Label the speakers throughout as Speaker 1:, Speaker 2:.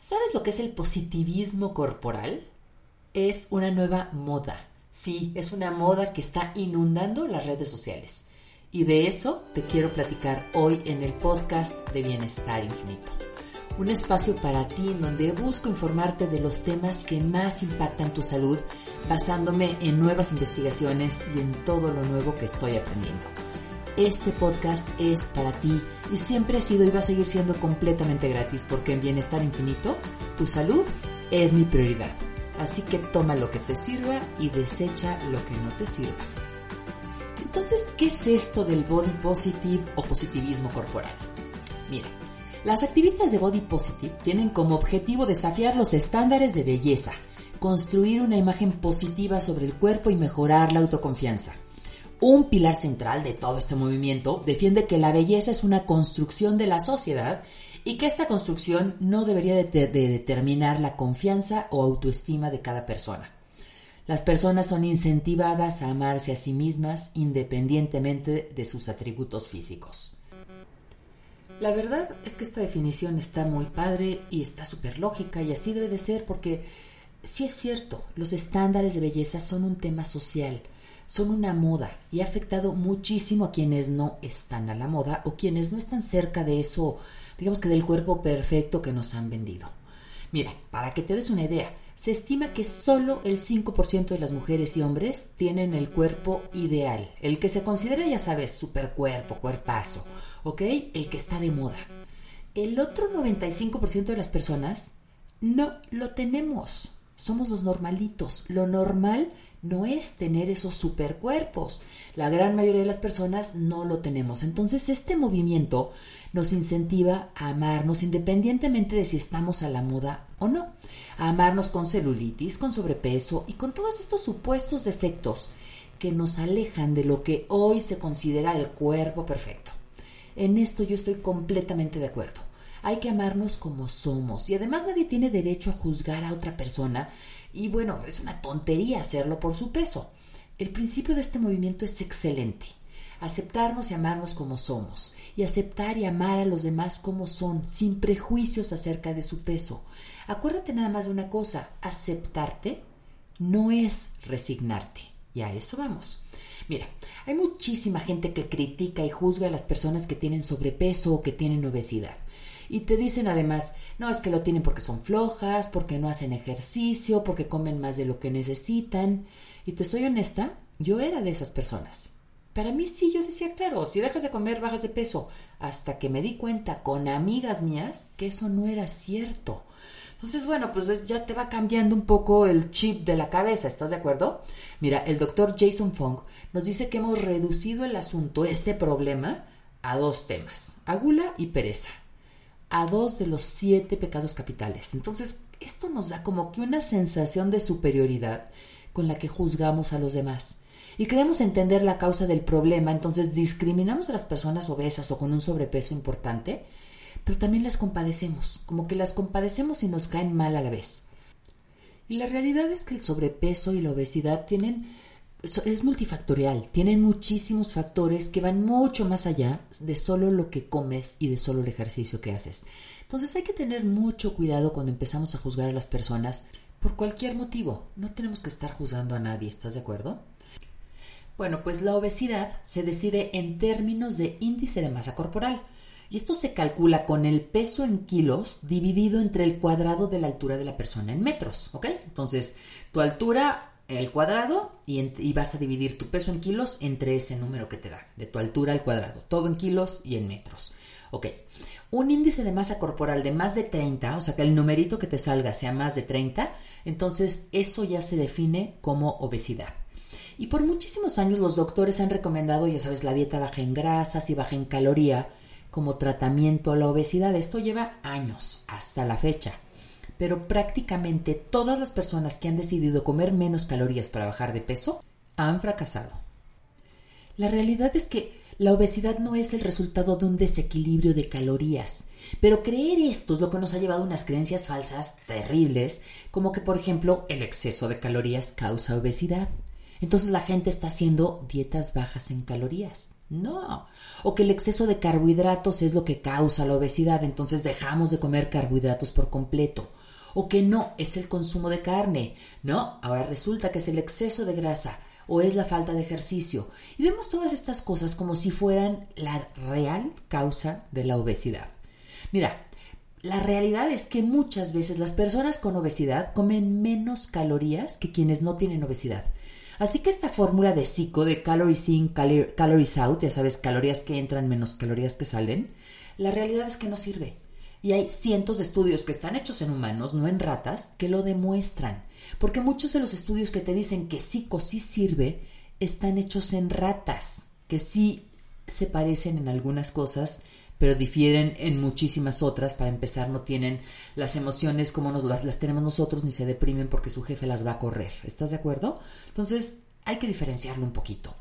Speaker 1: ¿Sabes lo que es el positivismo corporal? Es una nueva moda. Sí, es una moda que está inundando las redes sociales. Y de eso te quiero platicar hoy en el podcast de Bienestar Infinito. Un espacio para ti en donde busco informarte de los temas que más impactan tu salud basándome en nuevas investigaciones y en todo lo nuevo que estoy aprendiendo este podcast es para ti y siempre ha sido y va a seguir siendo completamente gratis porque en Bienestar Infinito tu salud es mi prioridad. Así que toma lo que te sirva y desecha lo que no te sirva. Entonces, ¿qué es esto del body positive o positivismo corporal? Mira, las activistas de body positive tienen como objetivo desafiar los estándares de belleza, construir una imagen positiva sobre el cuerpo y mejorar la autoconfianza. Un pilar central de todo este movimiento defiende que la belleza es una construcción de la sociedad y que esta construcción no debería de, determinar la confianza o autoestima de cada persona. Las personas son incentivadas a amarse a sí mismas independientemente de sus atributos físicos. La verdad es que esta definición está muy padre y está súper lógica y así debe de ser porque sí es cierto, los estándares de belleza son un tema social, son una moda y ha afectado muchísimo a quienes no están a la moda o quienes no están cerca de eso, digamos que del cuerpo perfecto que nos han vendido. Mira, para que te des una idea, se estima que solo el 5% de las mujeres y hombres tienen el cuerpo ideal, el que se considera, ya sabes, supercuerpo, cuerpazo, ¿ok? El que está de moda. El otro 95% de las personas no lo tenemos. Somos los normalitos. Lo normal no es tener esos supercuerpos. La gran mayoría de las personas no lo tenemos. Entonces este movimiento nos incentiva a amarnos independientemente de si estamos a la moda o no. A amarnos con celulitis, con sobrepeso y con todos estos supuestos defectos que nos alejan de lo que hoy se considera el cuerpo perfecto. En esto yo estoy completamente de acuerdo. Hay que amarnos como somos y además nadie tiene derecho a juzgar a otra persona y bueno, es una tontería hacerlo por su peso. El principio de este movimiento es excelente. Aceptarnos y amarnos como somos. Y aceptar y amar a los demás como son, sin prejuicios acerca de su peso. Acuérdate nada más de una cosa, aceptarte no es resignarte. Y a eso vamos. Mira, hay muchísima gente que critica y juzga a las personas que tienen sobrepeso o que tienen obesidad. Y te dicen además, no, es que lo tienen porque son flojas, porque no hacen ejercicio, porque comen más de lo que necesitan. Y te soy honesta, yo era de esas personas. Para mí sí, yo decía, claro, si dejas de comer, bajas de peso. Hasta que me di cuenta con amigas mías que eso no era cierto. Entonces, bueno, pues ya te va cambiando un poco el chip de la cabeza, ¿estás de acuerdo? Mira, el doctor Jason Fong nos dice que hemos reducido el asunto, este problema, a dos temas, a gula y pereza a dos de los siete pecados capitales. Entonces, esto nos da como que una sensación de superioridad con la que juzgamos a los demás. Y queremos entender la causa del problema, entonces discriminamos a las personas obesas o con un sobrepeso importante, pero también las compadecemos, como que las compadecemos y nos caen mal a la vez. Y la realidad es que el sobrepeso y la obesidad tienen es multifactorial, tienen muchísimos factores que van mucho más allá de solo lo que comes y de solo el ejercicio que haces. Entonces hay que tener mucho cuidado cuando empezamos a juzgar a las personas por cualquier motivo. No tenemos que estar juzgando a nadie, ¿estás de acuerdo? Bueno, pues la obesidad se decide en términos de índice de masa corporal. Y esto se calcula con el peso en kilos dividido entre el cuadrado de la altura de la persona en metros, ¿ok? Entonces, tu altura el cuadrado y, vas a dividir tu peso en kilos entre ese número que te da, de tu altura al cuadrado, todo en kilos y en metros. Ok, un índice de masa corporal de más de 30, o sea que el numerito que te salga sea más de 30, entonces eso ya se define como obesidad. Y por muchísimos años los doctores han recomendado, ya sabes, la dieta baja en grasas y baja en caloría como tratamiento a la obesidad. Esto lleva años hasta la fecha pero prácticamente todas las personas que han decidido comer menos calorías para bajar de peso han fracasado. La realidad es que la obesidad no es el resultado de un desequilibrio de calorías, pero creer esto es lo que nos ha llevado a unas creencias falsas terribles, como que por ejemplo el exceso de calorías causa obesidad. Entonces la gente está haciendo dietas bajas en calorías. No. O que el exceso de carbohidratos es lo que causa la obesidad, entonces dejamos de comer carbohidratos por completo. O que no, es el consumo de carne. No, ahora resulta que es el exceso de grasa o es la falta de ejercicio. Y vemos todas estas cosas como si fueran la real causa de la obesidad. Mira, la realidad es que muchas veces las personas con obesidad comen menos calorías que quienes no tienen obesidad. Así que esta fórmula de psico de calories in, calories out, ya sabes, calorías que entran menos calorías que salen, la realidad es que no sirve. Y hay cientos de estudios que están hechos en humanos, no en ratas, que lo demuestran. Porque muchos de los estudios que te dicen que psico sí sirve, están hechos en ratas, que sí se parecen en algunas cosas, pero difieren en muchísimas otras. Para empezar, no tienen las emociones como nos las, las tenemos nosotros, ni se deprimen porque su jefe las va a correr. ¿Estás de acuerdo? Entonces, hay que diferenciarlo un poquito.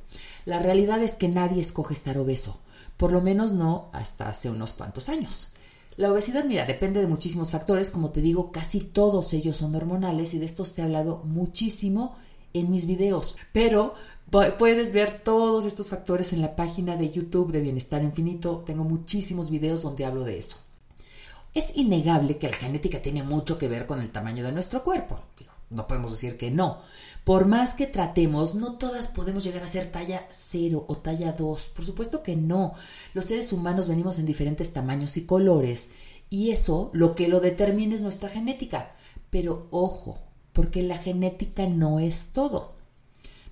Speaker 1: La realidad es que nadie escoge estar obeso, por lo menos no hasta hace unos cuantos años. La obesidad, mira, depende de muchísimos factores, como te digo, casi todos ellos son hormonales y de estos te he hablado muchísimo en mis videos, pero puedes ver todos estos factores en la página de YouTube de Bienestar Infinito, tengo muchísimos videos donde hablo de eso. Es innegable que la genética tiene mucho que ver con el tamaño de nuestro cuerpo. No podemos decir que no. Por más que tratemos, no todas podemos llegar a ser talla 0 o talla 2. Por supuesto que no. Los seres humanos venimos en diferentes tamaños y colores y eso lo que lo determina es nuestra genética. Pero ojo, porque la genética no es todo.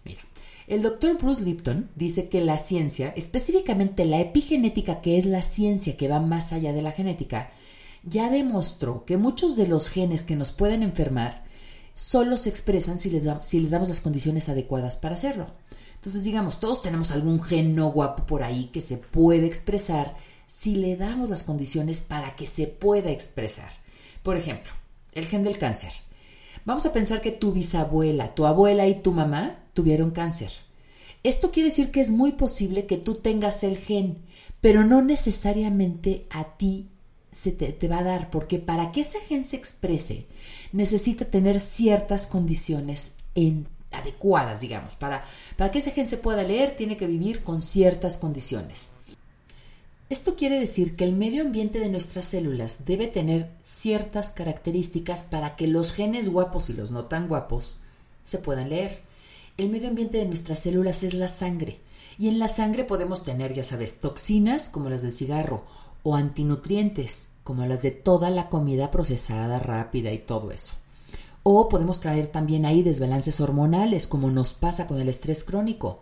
Speaker 1: Mira, el doctor Bruce Lipton dice que la ciencia, específicamente la epigenética, que es la ciencia que va más allá de la genética, ya demostró que muchos de los genes que nos pueden enfermar solo se expresan si les, damos las condiciones adecuadas para hacerlo. Entonces, digamos, todos tenemos algún gen no guapo por ahí que se puede expresar si le damos las condiciones para que se pueda expresar. Por ejemplo, el gen del cáncer. Vamos a pensar que tu bisabuela, tu abuela y tu mamá tuvieron cáncer. Esto quiere decir que es muy posible que tú tengas el gen, pero no necesariamente a ti se te, va a dar, porque para que ese gen se exprese, necesita tener ciertas condiciones adecuadas, digamos. Para, para que ese gen se pueda leer, tiene que vivir con ciertas condiciones. Esto quiere decir que el medio ambiente de nuestras células debe tener ciertas características para que los genes guapos y los no tan guapos se puedan leer. El medio ambiente de nuestras células es la sangre. Y en la sangre podemos tener, ya sabes, toxinas como las del cigarro o antinutrientes, como las de toda la comida procesada, rápida y todo eso. O podemos traer también ahí desbalances hormonales, como nos pasa con el estrés crónico.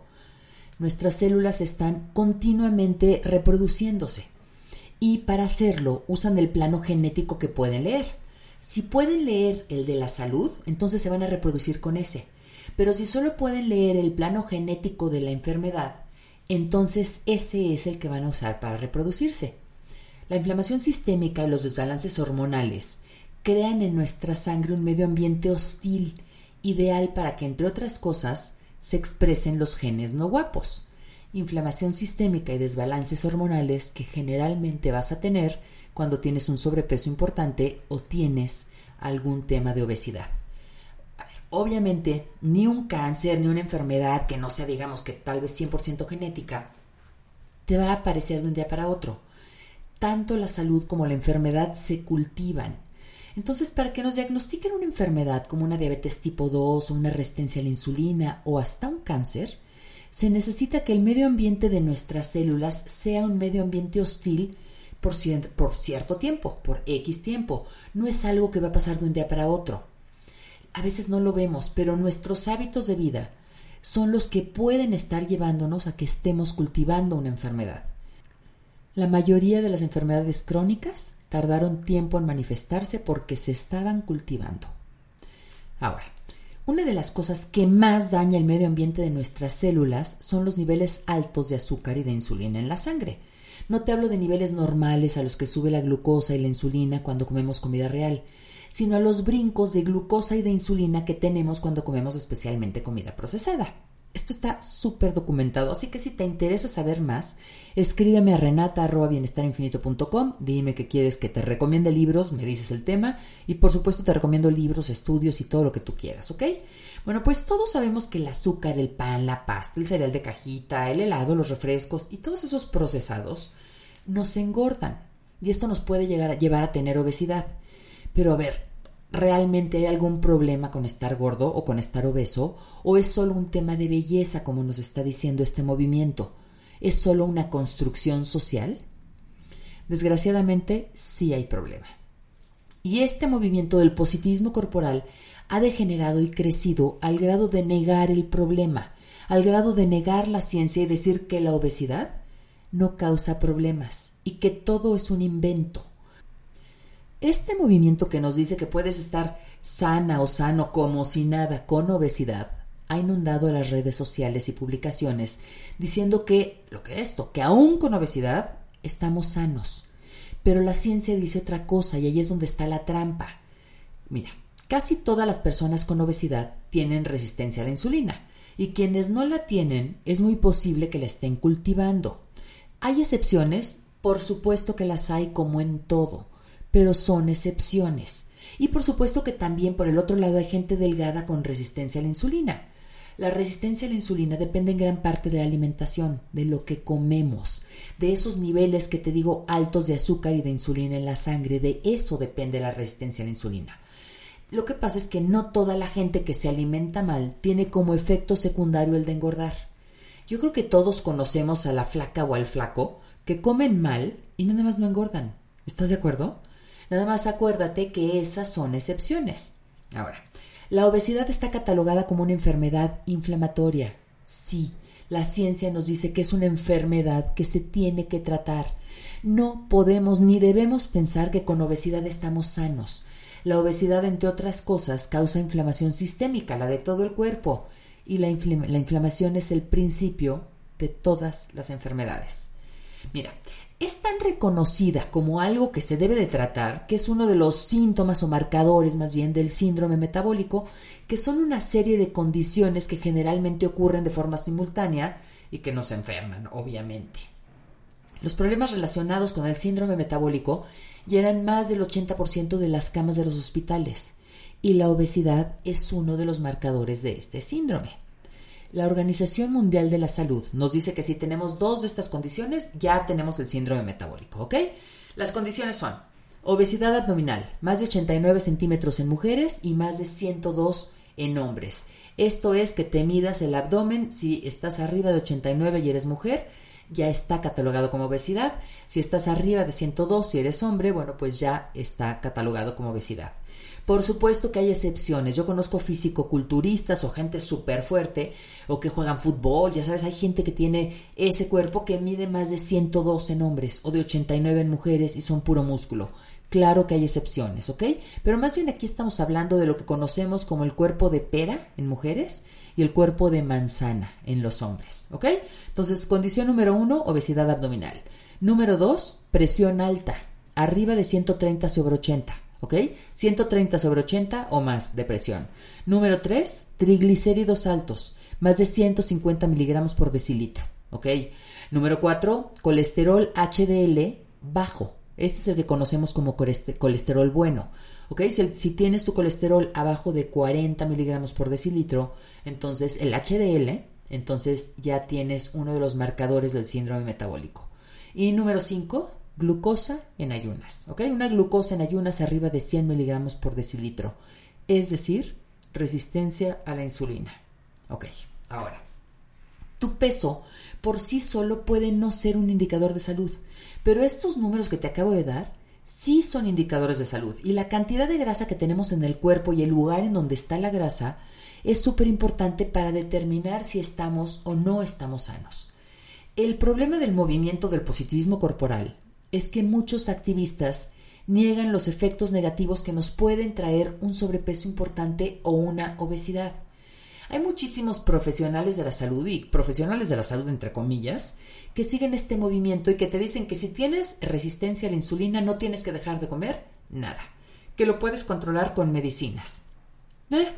Speaker 1: Nuestras células están continuamente reproduciéndose y para hacerlo usan el plano genético que pueden leer. Si pueden leer el de la salud, entonces se van a reproducir con ese. Pero si solo pueden leer el plano genético de la enfermedad, entonces ese es el que van a usar para reproducirse. La inflamación sistémica y los desbalances hormonales crean en nuestra sangre un medio ambiente hostil, ideal para que, entre otras cosas, se expresen los genes no guapos. Inflamación sistémica y desbalances hormonales que generalmente vas a tener cuando tienes un sobrepeso importante o tienes algún tema de obesidad. obviamente, ni un cáncer ni una enfermedad que no sea, digamos, que tal vez 100% genética, te va a aparecer de un día para otro tanto la salud como la enfermedad se cultivan. Entonces, para que nos diagnostiquen una enfermedad como una diabetes tipo 2 o una resistencia a la insulina o hasta un cáncer, se necesita que el medio ambiente de nuestras células sea un medio ambiente hostil por, por cierto tiempo, por X tiempo. No es algo que va a pasar de un día para otro. A veces no lo vemos, pero nuestros hábitos de vida son los que pueden estar llevándonos a que estemos cultivando una enfermedad. La mayoría de las enfermedades crónicas tardaron tiempo en manifestarse porque se estaban cultivando. Ahora, una de las cosas que más daña el medio ambiente de nuestras células son los niveles altos de azúcar y de insulina en la sangre. No te hablo de niveles normales a los que sube la glucosa y la insulina cuando comemos comida real, sino a los brincos de glucosa y de insulina que tenemos cuando comemos especialmente comida procesada. Esto está súper documentado, así que si te interesa saber más, escríbeme a renata.bienestarinfinito.com, dime que quieres que te recomiende libros, me dices el tema y por supuesto te recomiendo libros, estudios y todo lo que tú quieras, ¿ok? Bueno, pues todos sabemos que el azúcar, el pan, la pasta, el cereal de cajita, el helado, los refrescos y todos esos procesados nos engordan y esto nos puede llegar a llevar a tener obesidad. Pero a ver, ¿realmente hay algún problema con estar gordo o con estar obeso? ¿O es solo un tema de belleza, como nos está diciendo este movimiento? ¿Es solo una construcción social? Desgraciadamente, sí hay problema. Y este movimiento del positivismo corporal ha degenerado y crecido al grado de negar el problema, al grado de negar la ciencia y decir que la obesidad no causa problemas y que todo es un invento. Este movimiento que nos dice que puedes estar sana o sano como si nada con obesidad ha inundado las redes sociales y publicaciones diciendo que lo que esto, que aún con obesidad estamos sanos. Pero la ciencia dice otra cosa y ahí es donde está la trampa. Mira, casi todas las personas con obesidad tienen resistencia a la insulina y quienes no la tienen es muy posible que la estén cultivando. Hay excepciones, por supuesto que las hay como en todo, pero son excepciones. Y por supuesto que también por el otro lado hay gente delgada con resistencia a la insulina. La resistencia a la insulina depende en gran parte de la alimentación, de lo que comemos, de esos niveles que te digo altos de azúcar y de insulina en la sangre, de eso depende la resistencia a la insulina. Lo que pasa es que no toda la gente que se alimenta mal tiene como efecto secundario el de engordar. Yo creo que todos conocemos a la flaca o al flaco que comen mal y nada más no engordan. ¿Estás de acuerdo? Nada más acuérdate que esas son excepciones. Ahora, la obesidad está catalogada como una enfermedad inflamatoria. Sí, la ciencia nos dice que es una enfermedad que se tiene que tratar. No podemos ni debemos pensar que con obesidad estamos sanos. La obesidad, entre otras cosas, causa inflamación sistémica, la de todo el cuerpo, y la, inflamación es el principio de todas las enfermedades. Mira, es tan reconocida como algo que se debe de tratar, que es uno de los síntomas o marcadores más bien del síndrome metabólico, que son una serie de condiciones que generalmente ocurren de forma simultánea y que nos enferman, obviamente. Los problemas relacionados con el síndrome metabólico llenan más del 80% de las camas de los hospitales y la obesidad es uno de los marcadores de este síndrome. La Organización Mundial de la Salud nos dice que si tenemos dos de estas condiciones, ya tenemos el síndrome metabólico, ¿ok? Las condiciones son obesidad abdominal, más de 89 centímetros en mujeres y más de 102 en hombres. Esto es que te midas el abdomen, si estás arriba de 89 y eres mujer, ya está catalogado como obesidad. Si estás arriba de 102 y eres hombre, bueno, pues ya está catalogado como obesidad. Por supuesto que hay excepciones. Yo conozco físico-culturistas o gente súper fuerte o que juegan fútbol. Ya sabes, hay gente que tiene ese cuerpo que mide más de 102 en hombres o de 89 en mujeres y son puro músculo. Claro que hay excepciones, ¿ok? Pero más bien aquí estamos hablando de lo que conocemos como el cuerpo de pera en mujeres y el cuerpo de manzana en los hombres, ¿ok? Entonces, condición número uno, obesidad abdominal. Número dos, presión alta, arriba de 130 sobre 80. ¿Ok? 130 sobre 80 o más de presión. Número 3, triglicéridos altos, más de 150 miligramos por decilitro, ¿ok? Número 4, colesterol HDL bajo. Este es el que conocemos como colesterol bueno. ¿Ok? Si, si, tienes tu colesterol abajo de 40 miligramos por decilitro, entonces el HDL, entonces ya tienes uno de los marcadores del síndrome metabólico. Y número 5, glucosa en ayunas. ¿ok? Una glucosa en ayunas arriba de 100 miligramos por decilitro. Es decir, resistencia a la insulina. Ok, ahora, tu peso por sí solo puede no ser un indicador de salud, pero estos números que te acabo de dar sí son indicadores de salud y la cantidad de grasa que tenemos en el cuerpo y el lugar en donde está la grasa es súper importante para determinar si estamos o no estamos sanos. El problema del movimiento del positivismo corporal es que muchos activistas niegan los efectos negativos que nos pueden traer un sobrepeso importante o una obesidad. Hay muchísimos profesionales de la salud y profesionales de la salud entre comillas que siguen este movimiento y que te dicen que si tienes resistencia a la insulina no tienes que dejar de comer nada, que lo puedes controlar con medicinas. ¿Eh?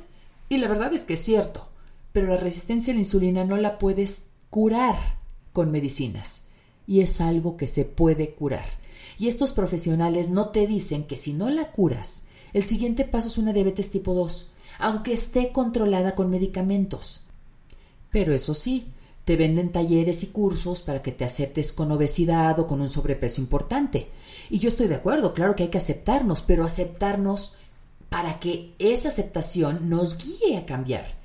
Speaker 1: Y la verdad es que es cierto, pero la resistencia a la insulina no la puedes curar con medicinas y es algo que se puede curar. Y estos profesionales no te dicen que si no la curas, el siguiente paso es una diabetes tipo 2, aunque esté controlada con medicamentos. Pero eso sí, te venden talleres y cursos para que te aceptes con obesidad o con un sobrepeso importante. Y yo estoy de acuerdo, claro que hay que aceptarnos, pero aceptarnos para que esa aceptación nos guíe a cambiar.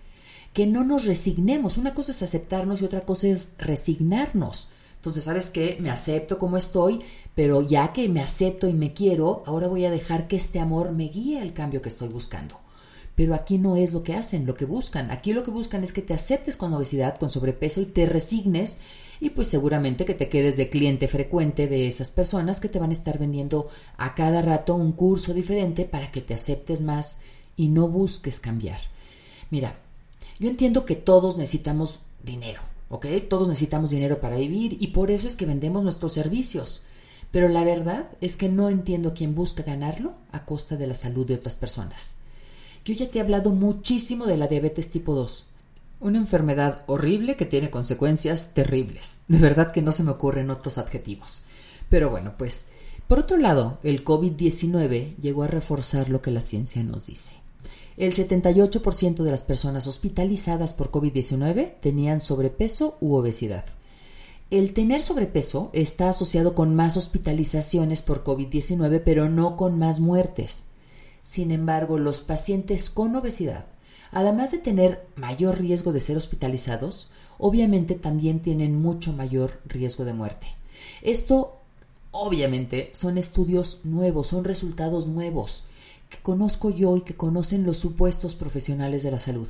Speaker 1: Que no nos resignemos. Una cosa es aceptarnos y otra cosa es resignarnos. Entonces, ¿sabes qué? Me acepto como estoy, pero ya que me acepto y me quiero, ahora voy a dejar que este amor me guíe al cambio que estoy buscando. Pero aquí no es lo que hacen, lo que buscan. Aquí lo que buscan es que te aceptes con obesidad, con sobrepeso y te resignes y pues seguramente que te quedes de cliente frecuente de esas personas que te van a estar vendiendo a cada rato un curso diferente para que te aceptes más y no busques cambiar. Mira, yo entiendo que todos necesitamos dinero ¿ok? Todos necesitamos dinero para vivir y por eso es que vendemos nuestros servicios. Pero la verdad es que no entiendo quién busca ganarlo a costa de la salud de otras personas. Yo ya te he hablado muchísimo de la diabetes tipo 2, una enfermedad horrible que tiene consecuencias terribles. De verdad que no se me ocurren otros adjetivos. Pero bueno, pues, por otro lado, el COVID-19 llegó a reforzar lo que la ciencia nos dice. El 78% de las personas hospitalizadas por COVID-19 tenían sobrepeso u obesidad. El tener sobrepeso está asociado con más hospitalizaciones por COVID-19, pero no con más muertes. Sin embargo, los pacientes con obesidad, además de tener mayor riesgo de ser hospitalizados, obviamente también tienen mucho mayor riesgo de muerte. Esto, obviamente, son estudios nuevos, son resultados nuevos que conozco yo y que conocen los supuestos profesionales de la salud.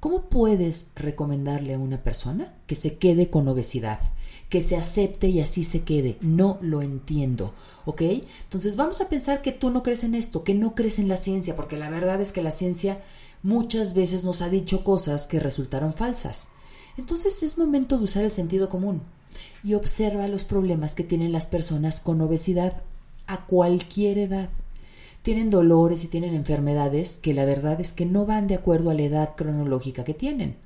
Speaker 1: ¿Cómo puedes recomendarle a una persona que se quede con obesidad? Que se acepte y así se quede. No lo entiendo. ¿Ok? Entonces vamos a pensar que tú no crees en esto, que no crees en la ciencia, porque la verdad es que la ciencia muchas veces nos ha dicho cosas que resultaron falsas. Entonces es momento de usar el sentido común y observa los problemas que tienen las personas con obesidad a cualquier edad tienen dolores y tienen enfermedades que la verdad es que no van de acuerdo a la edad cronológica que tienen.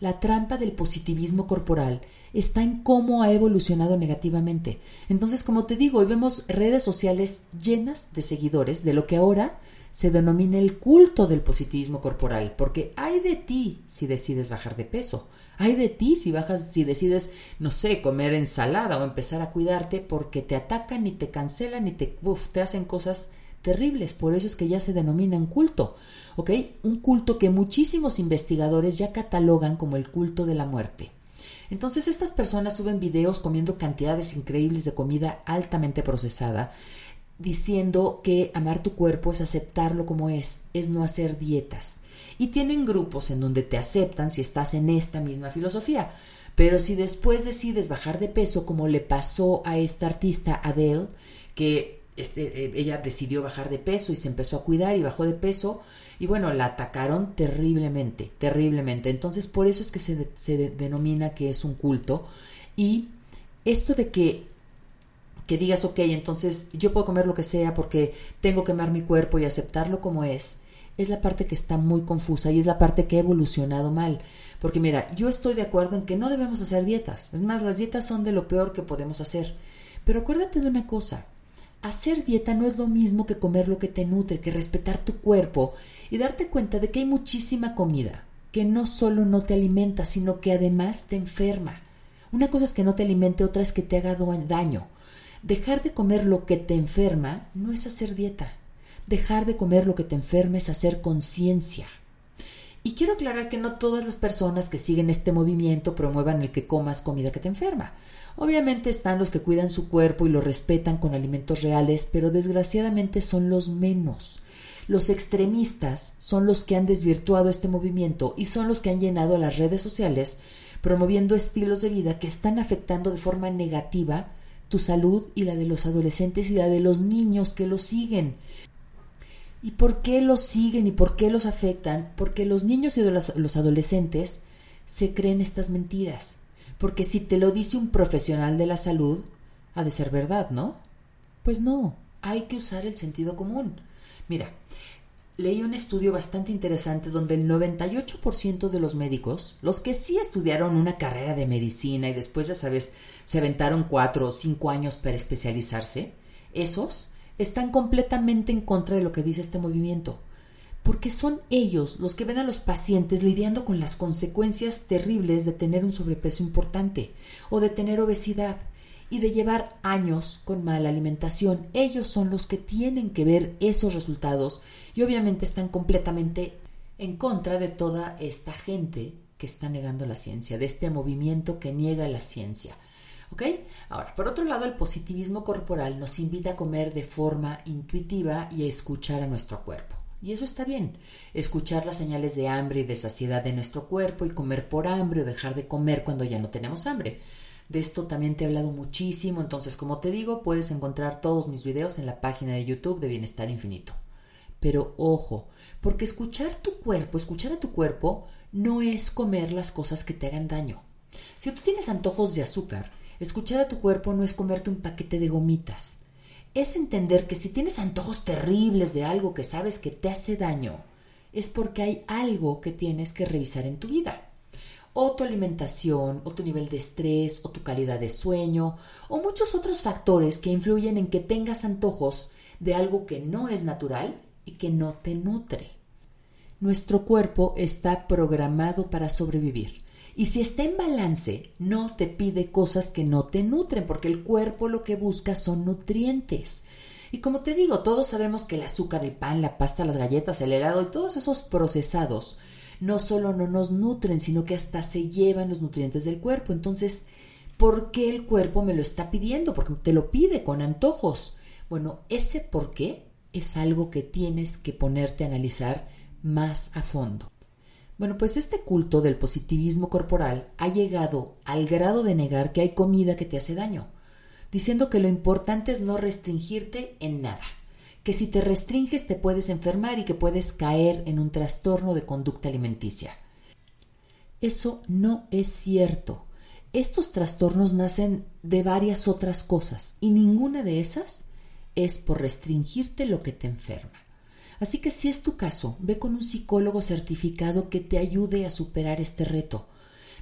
Speaker 1: La trampa del positivismo corporal está en cómo ha evolucionado negativamente. Entonces, como te digo, hoy vemos redes sociales llenas de seguidores de lo que ahora se denomina el culto del positivismo corporal, porque hay de ti si decides bajar de peso, hay de ti si bajas, si decides, no sé, comer ensalada o empezar a cuidarte porque te atacan y te cancelan y te, te hacen cosas terribles, por eso es que ya se denomina un culto, ¿ok? Un culto que muchísimos investigadores ya catalogan como el culto de la muerte. Entonces estas personas suben videos comiendo cantidades increíbles de comida altamente procesada, diciendo que amar tu cuerpo es aceptarlo como es, es no hacer dietas. Y tienen grupos en donde te aceptan si estás en esta misma filosofía. Pero si después decides bajar de peso, como le pasó a esta artista Adele, que este, eh, ella decidió bajar de peso y se empezó a cuidar y bajó de peso y bueno, la atacaron terriblemente, terriblemente. Entonces por eso es que se, denomina que es un culto y esto de que que digas, ok, entonces yo puedo comer lo que sea porque tengo que amar mi cuerpo y aceptarlo como es, es la parte que está muy confusa y es la parte que ha evolucionado mal. Porque mira, yo estoy de acuerdo en que no debemos hacer dietas. Es más, las dietas son de lo peor que podemos hacer. Pero acuérdate de una cosa, hacer dieta no es lo mismo que comer lo que te nutre, que respetar tu cuerpo y darte cuenta de que hay muchísima comida que no solo no te alimenta, sino que además te enferma. Una cosa es que no te alimente, otra es que te haga daño. Dejar de comer lo que te enferma no es hacer dieta. Dejar de comer lo que te enferma es hacer conciencia. Y quiero aclarar que no todas las personas que siguen este movimiento promuevan el que comas comida que te enferma. Obviamente están los que cuidan su cuerpo y lo respetan con alimentos reales, pero desgraciadamente son los menos. Los extremistas son los que han desvirtuado este movimiento y son los que han llenado las redes sociales promoviendo estilos de vida que están afectando de forma negativa tu salud y la de los adolescentes y la de los niños que los siguen. ¿Y por qué los siguen y por qué los afectan? Porque los niños y los adolescentes se creen estas mentiras porque si te lo dice un profesional de la salud, ha de ser verdad, ¿no? Pues no, hay que usar el sentido común. Mira, leí un estudio bastante interesante donde el 98% de los médicos, los que sí estudiaron una carrera de medicina y después, ya sabes, se aventaron cuatro o cinco años para especializarse, esos están completamente en contra de lo que dice este movimiento, porque son ellos los que ven a los pacientes lidiando con las consecuencias terribles de tener un sobrepeso importante o de tener obesidad y de llevar años con mala alimentación. Ellos son los que tienen que ver esos resultados y obviamente están completamente en contra de toda esta gente que está negando la ciencia, de este movimiento que niega la ciencia. ¿Ok? Ahora, por otro lado, el positivismo corporal nos invita a comer de forma intuitiva y a escuchar a nuestro cuerpo. Y eso está bien, escuchar las señales de hambre y de saciedad de nuestro cuerpo y comer por hambre o dejar de comer cuando ya no tenemos hambre. De esto también te he hablado muchísimo, entonces como te digo, puedes encontrar todos mis videos en la página de YouTube de Bienestar Infinito. Pero ojo, porque escuchar tu cuerpo, escuchar a tu cuerpo, no es comer las cosas que te hagan daño. Si tú tienes antojos de azúcar, escuchar a tu cuerpo no es comerte un paquete de gomitas. Es entender que si tienes antojos terribles de algo que sabes que te hace daño, es porque hay algo que tienes que revisar en tu vida o tu alimentación, o tu nivel de estrés, o tu calidad de sueño, o muchos otros factores que influyen en que tengas antojos de algo que no es natural y que no te nutre. Nuestro cuerpo está programado para sobrevivir. Y si está en balance, no te pide cosas que no te nutren, porque el cuerpo lo que busca son nutrientes. Y como te digo, todos sabemos que el azúcar, el pan, la pasta, las galletas, el helado y todos esos procesados no solo no nos nutren, sino que hasta se llevan los nutrientes del cuerpo. Entonces, ¿por qué el cuerpo me lo está pidiendo? Porque te lo pide con antojos. Bueno, ese por qué es algo que tienes que ponerte a analizar más a fondo. Bueno, pues este culto del positivismo corporal ha llegado al grado de negar que hay comida que te hace daño, diciendo que lo importante es no restringirte en nada que si te restringes te puedes enfermar y que puedes caer en un trastorno de conducta alimenticia. Eso no es cierto. Estos trastornos nacen de varias otras cosas y ninguna de esas es por restringirte lo que te enferma. Así que si es tu caso, ve con un psicólogo certificado que te ayude a superar este reto.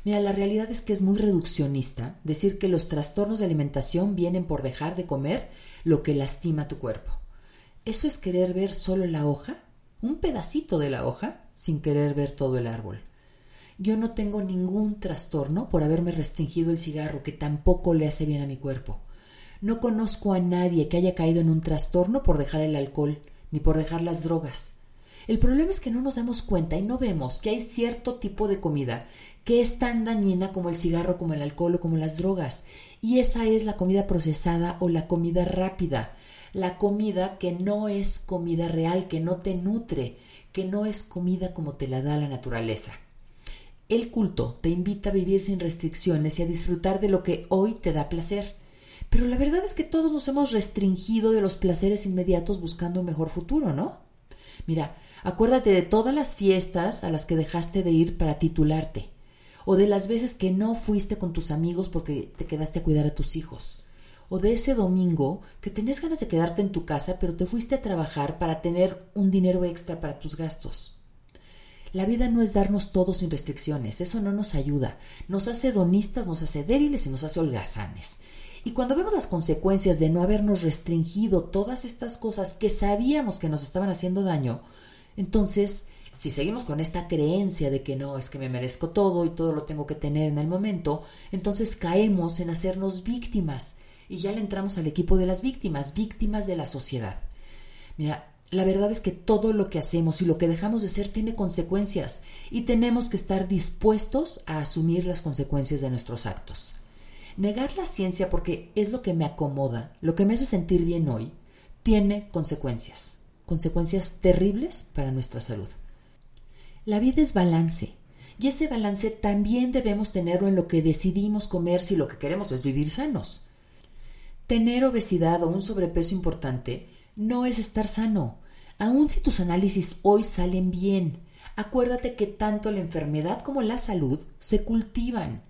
Speaker 1: Mira, la realidad es que es muy reduccionista decir que los trastornos de alimentación vienen por dejar de comer lo que lastima tu cuerpo. Eso es querer ver solo la hoja, un pedacito de la hoja, sin querer ver todo el árbol. Yo no tengo ningún trastorno por haberme restringido el cigarro, que tampoco le hace bien a mi cuerpo. No conozco a nadie que haya caído en un trastorno por dejar el alcohol, ni por dejar las drogas. El problema es que no nos damos cuenta y no vemos que hay cierto tipo de comida que es tan dañina como el cigarro, como el alcohol o como las drogas. Y esa es la comida procesada o la comida rápida la comida que no es comida real, que no te nutre, que no es comida como te la da la naturaleza. El culto te invita a vivir sin restricciones y a disfrutar de lo que hoy te da placer. Pero la verdad es que todos nos hemos restringido de los placeres inmediatos buscando un mejor futuro, ¿no? Mira, acuérdate de todas las fiestas a las que dejaste de ir para titularte, o de las veces que no fuiste con tus amigos porque te quedaste a cuidar a tus hijos, o de ese domingo que tenías ganas de quedarte en tu casa, pero te fuiste a trabajar para tener un dinero extra para tus gastos. La vida no es darnos todo sin restricciones, eso no nos ayuda, nos hace donistas, nos hace débiles y nos hace holgazanes. Y cuando vemos las consecuencias de no habernos restringido todas estas cosas que sabíamos que nos estaban haciendo daño, entonces, si seguimos con esta creencia de que no, es que me merezco todo y todo lo tengo que tener en el momento, entonces caemos en hacernos víctimas y ya le entramos al equipo de las víctimas, víctimas de la sociedad. Mira, la verdad es que todo lo que hacemos y lo que dejamos de ser tiene consecuencias y tenemos que estar dispuestos a asumir las consecuencias de nuestros actos. Negar la ciencia porque es lo que me acomoda, lo que me hace sentir bien hoy, tiene consecuencias, consecuencias terribles para nuestra salud. La vida es balance y ese balance también debemos tenerlo en lo que decidimos comer si lo que queremos es vivir sanos. Tener obesidad o un sobrepeso importante no es estar sano, aun si tus análisis hoy salen bien. Acuérdate que tanto la enfermedad como la salud se cultivan.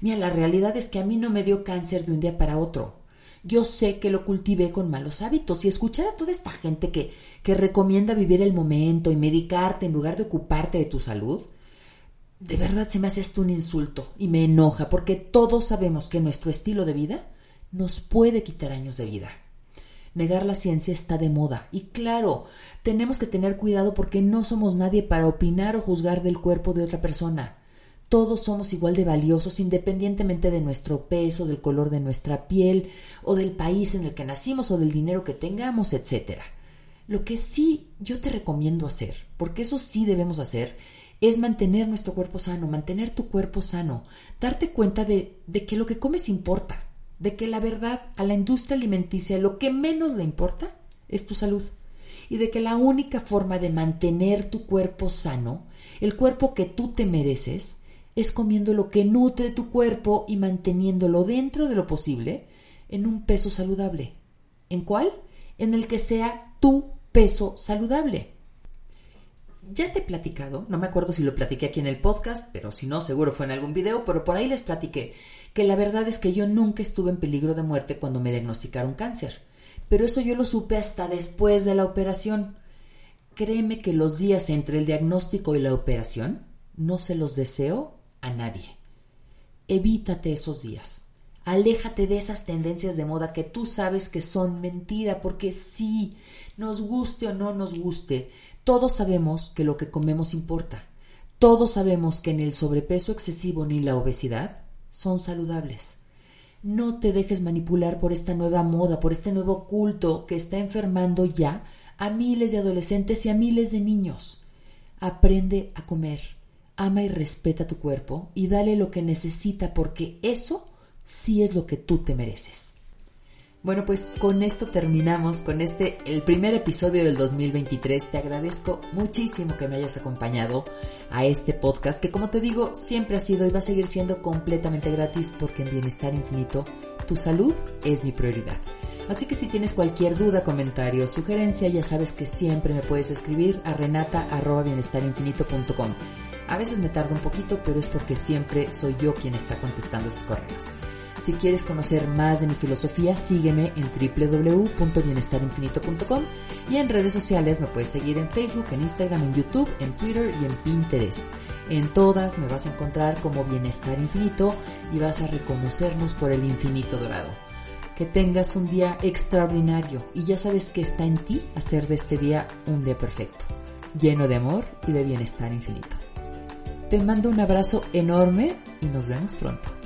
Speaker 1: Mira, la realidad es que a mí no me dio cáncer de un día para otro. Yo sé que lo cultivé con malos hábitos y escuchar a toda esta gente que, que recomienda vivir el momento y medicarte en lugar de ocuparte de tu salud, de verdad se me hace esto un insulto y me enoja porque todos sabemos que nuestro estilo de vida nos puede quitar años de vida. Negar la ciencia está de moda y claro, tenemos que tener cuidado porque no somos nadie para opinar o juzgar del cuerpo de otra persona. Todos somos igual de valiosos independientemente de nuestro peso, del color de nuestra piel o del país en el que nacimos o del dinero que tengamos, etc. Lo que sí yo te recomiendo hacer, porque eso sí debemos hacer, es mantener nuestro cuerpo sano, mantener tu cuerpo sano, darte cuenta de, de que lo que comes importa, de que la verdad a la industria alimenticia lo que menos le importa es tu salud y de que la única forma de mantener tu cuerpo sano, el cuerpo que tú te mereces, es comiendo lo que nutre tu cuerpo y manteniéndolo dentro de lo posible en un peso saludable. ¿En cuál? En el que sea tu peso saludable. Ya te he platicado, no me acuerdo si lo platiqué aquí en el podcast, pero si no, seguro fue en algún video, pero por ahí les platiqué que la verdad es que yo nunca estuve en peligro de muerte cuando me diagnosticaron cáncer. Pero eso yo lo supe hasta después de la operación. Créeme que los días entre el diagnóstico y la operación no se los deseo a nadie. Evítate esos días. Aléjate de esas tendencias de moda que tú sabes que son mentira, porque sí, nos guste o no nos guste, todos sabemos que lo que comemos importa. Todos sabemos que ni el sobrepeso excesivo ni la obesidad son saludables. No te dejes manipular por esta nueva moda, por este nuevo culto que está enfermando ya a miles de adolescentes y a miles de niños. Aprende a comer ama y respeta tu cuerpo y dale lo que necesita porque eso sí es lo que tú te mereces. Bueno, pues con esto terminamos con este, el primer episodio del 2023. Te agradezco muchísimo que me hayas acompañado a este podcast que como te digo siempre ha sido y va a seguir siendo completamente gratis porque en Bienestar Infinito tu salud es mi prioridad. Así que si tienes cualquier duda, comentario o sugerencia, ya sabes que siempre me puedes escribir a renata.bienestarinfinito.com. A veces me tarda un poquito, pero es porque siempre soy yo quien está contestando esos correos. Si quieres conocer más de mi filosofía, sígueme en www.bienestarinfinito.com y en redes sociales me puedes seguir en Facebook, en Instagram, en YouTube, en Twitter y en Pinterest. En todas me vas a encontrar como Bienestar Infinito y vas a reconocernos por el infinito dorado. Que tengas un día extraordinario y ya sabes que está en ti hacer de este día un día perfecto, lleno de amor y de bienestar infinito. Te mando un abrazo enorme y nos vemos pronto.